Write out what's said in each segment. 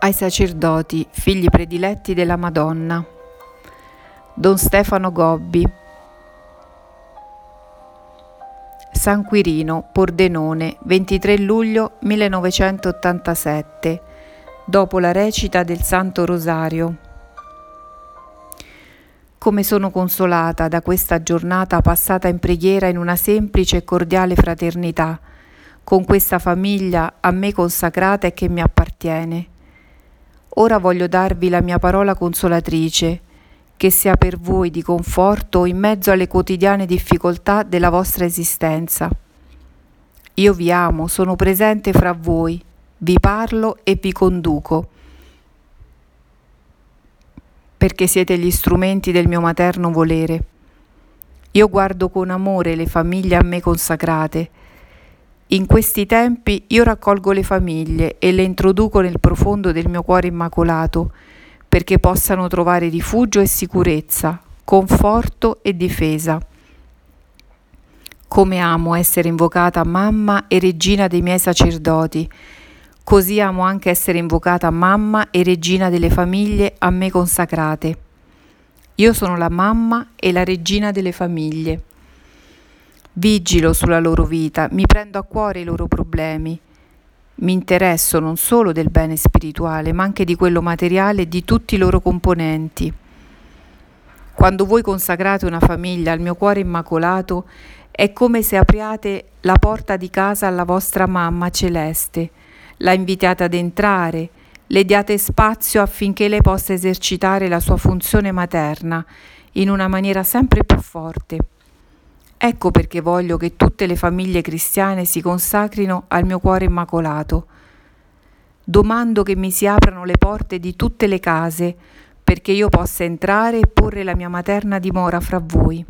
ai sacerdoti, figli prediletti della Madonna. Don Stefano Gobbi. San Quirino, Pordenone, 23 luglio 1987, dopo la recita del Santo Rosario. Come sono consolata da questa giornata passata in preghiera in una semplice e cordiale fraternità, con questa famiglia a me consacrata e che mi appartiene. Ora voglio darvi la mia parola consolatrice, che sia per voi di conforto in mezzo alle quotidiane difficoltà della vostra esistenza. Io vi amo, sono presente fra voi, vi parlo e vi conduco, perché siete gli strumenti del mio materno volere. Io guardo con amore le famiglie a me consacrate. In questi tempi io raccolgo le famiglie e le introduco nel profondo del mio cuore immacolato, perché possano trovare rifugio e sicurezza, conforto e difesa. Come amo essere invocata mamma e regina dei miei sacerdoti, così amo anche essere invocata mamma e regina delle famiglie a me consacrate. Io sono la mamma e la regina delle famiglie. Vigilo sulla loro vita, mi prendo a cuore i loro problemi mi interesso non solo del bene spirituale, ma anche di quello materiale e di tutti i loro componenti. Quando voi consacrate una famiglia al mio cuore immacolato, è come se apriate la porta di casa alla vostra mamma celeste, la invitate ad entrare, le diate spazio affinché lei possa esercitare la sua funzione materna in una maniera sempre più forte. Ecco perché voglio che tutte le famiglie cristiane si consacrino al mio cuore immacolato. Domando che mi si aprano le porte di tutte le case perché io possa entrare e porre la mia materna dimora fra voi.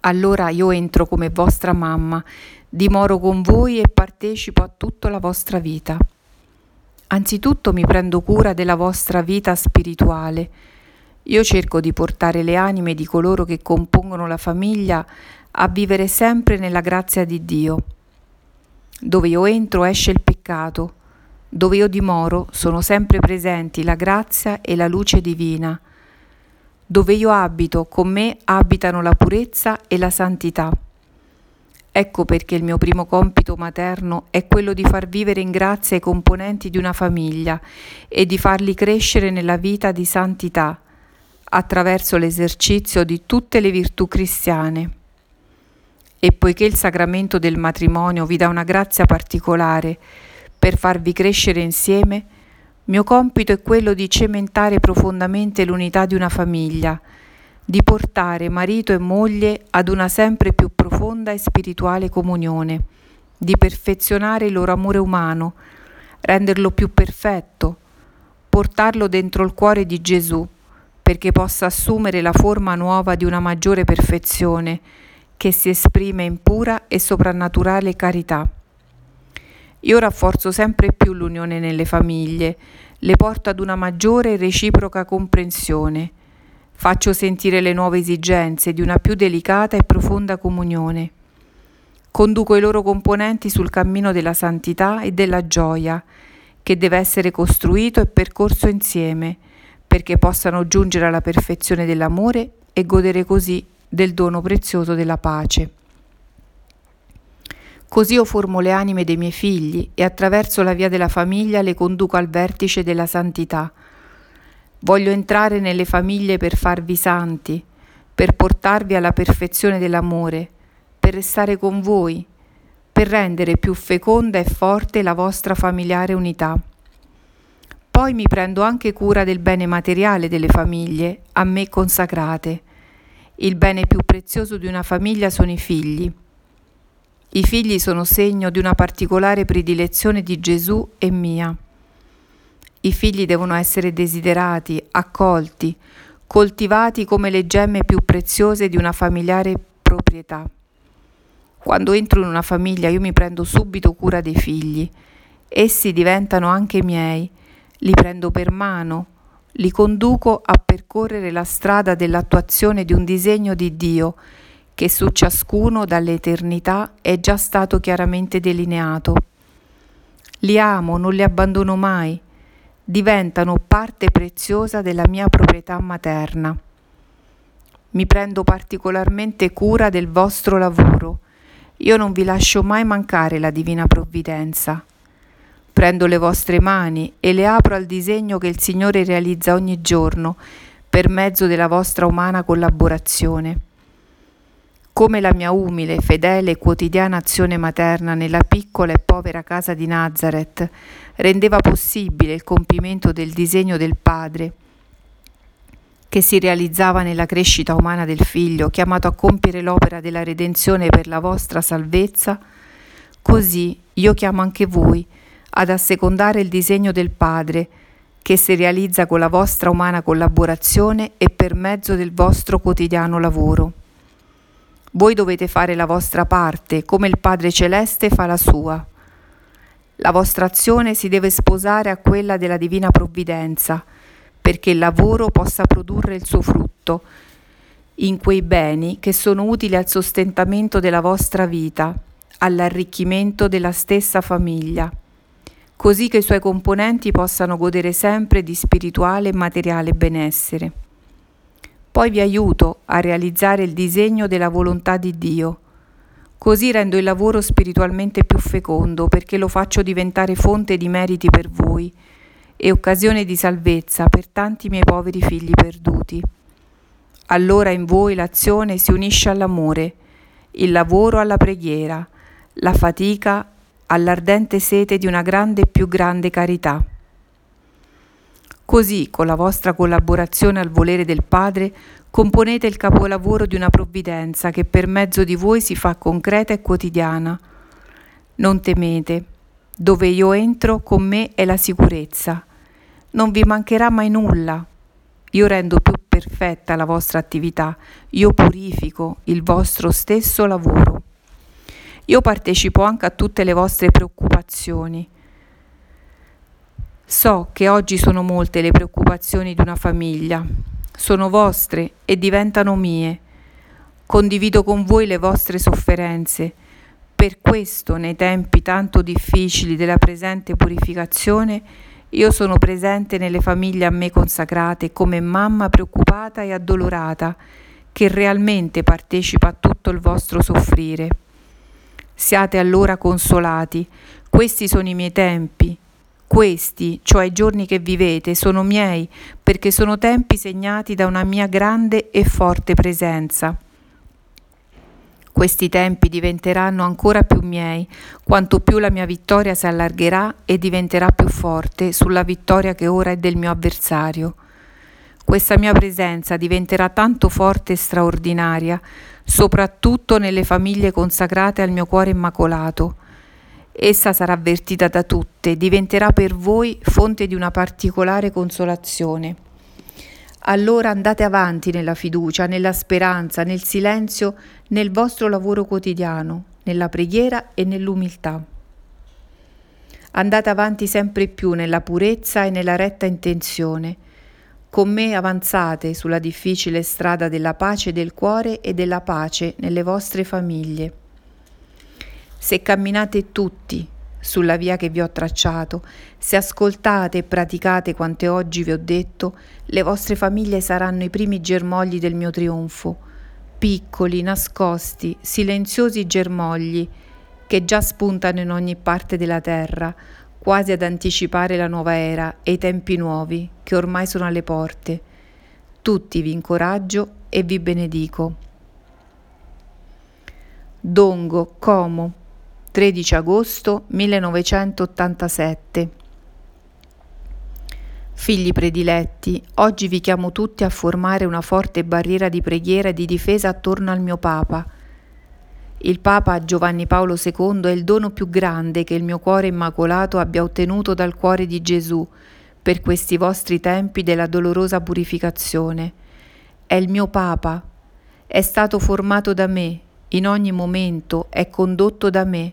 Allora io entro come vostra mamma, dimoro con voi e partecipo a tutta la vostra vita. Anzitutto mi prendo cura della vostra vita spirituale, io cerco di portare le anime di coloro che compongono la famiglia a vivere sempre nella grazia di Dio. Dove io entro esce il peccato, dove io dimoro sono sempre presenti la grazia e la luce divina. Dove io abito, con me abitano la purezza e la santità. Ecco perché il mio primo compito materno è quello di far vivere in grazia i componenti di una famiglia e di farli crescere nella vita di santità attraverso l'esercizio di tutte le virtù cristiane. E poiché il sacramento del matrimonio vi dà una grazia particolare per farvi crescere insieme, mio compito è quello di cementare profondamente l'unità di una famiglia, di portare marito e moglie ad una sempre più profonda e spirituale comunione, di perfezionare il loro amore umano, renderlo più perfetto, portarlo dentro il cuore di Gesù perché possa assumere la forma nuova di una maggiore perfezione che si esprime in pura e soprannaturale carità. Io rafforzo sempre più l'unione nelle famiglie, le porto ad una maggiore e reciproca comprensione, faccio sentire le nuove esigenze di una più delicata e profonda comunione. Conduco i loro componenti sul cammino della santità e della gioia, che deve essere costruito e percorso insieme, perché possano giungere alla perfezione dell'amore e godere così del dono prezioso della pace. Così io formo le anime dei miei figli e attraverso la via della famiglia le conduco al vertice della santità. Voglio entrare nelle famiglie per farvi santi, per portarvi alla perfezione dell'amore, per restare con voi, per rendere più feconda e forte la vostra familiare unità. Poi mi prendo anche cura del bene materiale delle famiglie, a me consacrate. Il bene più prezioso di una famiglia sono i figli. I figli sono segno di una particolare predilezione di Gesù e mia. I figli devono essere desiderati, accolti, coltivati come le gemme più preziose di una familiare proprietà. Quando entro in una famiglia io mi prendo subito cura dei figli. Essi diventano anche miei li prendo per mano, li conduco a percorrere la strada dell'attuazione di un disegno di Dio che su ciascuno dall'eternità è già stato chiaramente delineato. Li amo, non li abbandono mai. Diventano parte preziosa della mia proprietà materna. Mi prendo particolarmente cura del vostro lavoro. Io non vi lascio mai mancare la divina provvidenza. Prendo le vostre mani e le apro al disegno che il Signore realizza ogni giorno per mezzo della vostra umana collaborazione. Come la mia umile, fedele e quotidiana azione materna nella piccola e povera casa di Nazareth rendeva possibile il compimento del disegno del Padre, che si realizzava nella crescita umana del Figlio, chiamato a compiere l'opera della redenzione per la vostra salvezza, così io chiamo anche voi ad assecondare il disegno del Padre, che si realizza con la vostra umana collaborazione e per mezzo del vostro quotidiano lavoro. Voi dovete fare la vostra parte, come il Padre Celeste fa la sua. La vostra azione si deve sposare a quella della divina provvidenza, perché il lavoro possa produrre il suo frutto in quei beni che sono utili al sostentamento della vostra vita, all'arricchimento della stessa famiglia così che i suoi componenti possano godere sempre di spirituale e materiale benessere. Poi vi aiuto a realizzare il disegno della volontà di Dio. Così rendo il lavoro spiritualmente più fecondo perché lo faccio diventare fonte di meriti per voi e occasione di salvezza per tanti miei poveri figli perduti. Allora in voi l'azione si unisce all'amore, il lavoro alla preghiera, la fatica all'ardente sete di una grande e più grande carità. Così, con la vostra collaborazione al volere del Padre, componete il capolavoro di una provvidenza che per mezzo di voi si fa concreta e quotidiana. Non temete, dove io entro con me è la sicurezza. Non vi mancherà mai nulla. Io rendo più perfetta la vostra attività, io purifico il vostro stesso lavoro. Io partecipo anche a tutte le vostre preoccupazioni. So che oggi sono molte le preoccupazioni di una famiglia, sono vostre e diventano mie. Condivido con voi le vostre sofferenze. Per questo, nei tempi tanto difficili della presente purificazione, io sono presente nelle famiglie a me consacrate come mamma preoccupata e addolorata, che realmente partecipa a tutto il vostro soffrire. Siate allora consolati. Questi sono i miei tempi. Questi, cioè i giorni che vivete, sono miei, perché sono tempi segnati da una mia grande e forte presenza. Questi tempi diventeranno ancora più miei, quanto più la mia vittoria si allargherà e diventerà più forte sulla vittoria che ora è del mio avversario. Questa mia presenza diventerà tanto forte e straordinaria soprattutto nelle famiglie consacrate al mio cuore immacolato. Essa sarà avvertita da tutte, diventerà per voi fonte di una particolare consolazione. Allora andate avanti nella fiducia, nella speranza, nel silenzio, nel vostro lavoro quotidiano, nella preghiera e nell'umiltà. Andate avanti sempre più nella purezza e nella retta intenzione con me avanzate sulla difficile strada della pace del cuore e della pace nelle vostre famiglie. Se camminate tutti sulla via che vi ho tracciato, se ascoltate e praticate quante oggi vi ho detto, le vostre famiglie saranno i primi germogli del mio trionfo, piccoli, nascosti, silenziosi germogli che già spuntano in ogni parte della terra, quasi ad anticipare la nuova era e i tempi nuovi che ormai sono alle porte. Tutti vi incoraggio e vi benedico. Dongo, Como, 13 agosto 1987. Figli prediletti, oggi vi chiamo tutti a formare una forte barriera di preghiera e di difesa attorno al mio Papa il Papa Giovanni Paolo II è il dono più grande che il mio cuore immacolato abbia ottenuto dal cuore di Gesù per questi vostri tempi della dolorosa purificazione. È il mio Papa, è stato formato da me, in ogni momento è condotto da me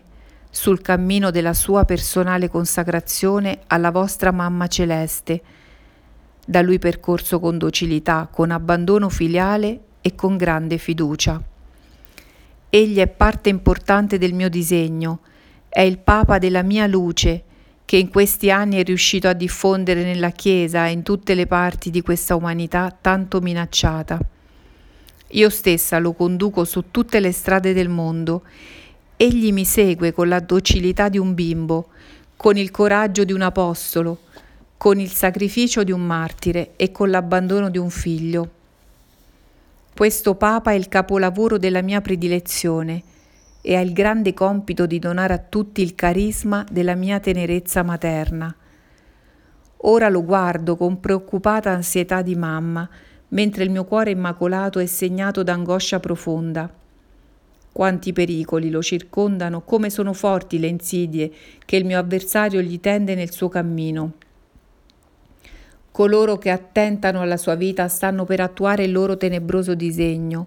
sul cammino della sua personale consacrazione alla vostra mamma celeste, da lui percorso con docilità, con abbandono filiale e con grande fiducia. Egli è parte importante del mio disegno, è il Papa della mia luce, che in questi anni è riuscito a diffondere nella Chiesa e in tutte le parti di questa umanità tanto minacciata. Io stessa lo conduco su tutte le strade del mondo. Egli mi segue con la docilità di un bimbo, con il coraggio di un apostolo, con il sacrificio di un martire e con l'abbandono di un figlio. Questo Papa è il capolavoro della mia predilezione e ha il grande compito di donare a tutti il carisma della mia tenerezza materna. Ora lo guardo con preoccupata ansietà di mamma, mentre il mio cuore immacolato è segnato d'angoscia profonda. Quanti pericoli lo circondano, come sono forti le insidie che il mio avversario gli tende nel suo cammino. Coloro che attentano alla sua vita stanno per attuare il loro tenebroso disegno.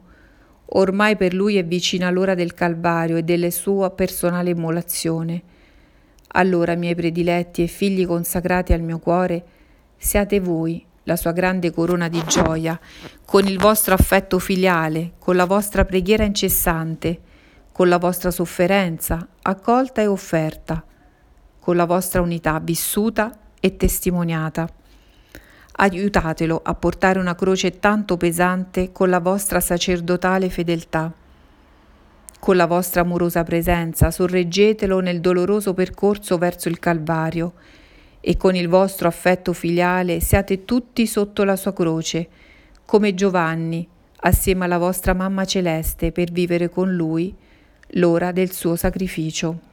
Ormai per lui è vicina l'ora del Calvario e della sua personale immolazione. Allora, miei prediletti e figli consacrati al mio cuore, siate voi la sua grande corona di gioia, con il vostro affetto filiale, con la vostra preghiera incessante, con la vostra sofferenza, accolta e offerta, con la vostra unità vissuta e testimoniata. Aiutatelo a portare una croce tanto pesante con la vostra sacerdotale fedeltà. Con la vostra amorosa presenza sorreggetelo nel doloroso percorso verso il Calvario e con il vostro affetto filiale siate tutti sotto la sua croce, come Giovanni, assieme alla vostra mamma celeste, per vivere con lui l'ora del suo sacrificio.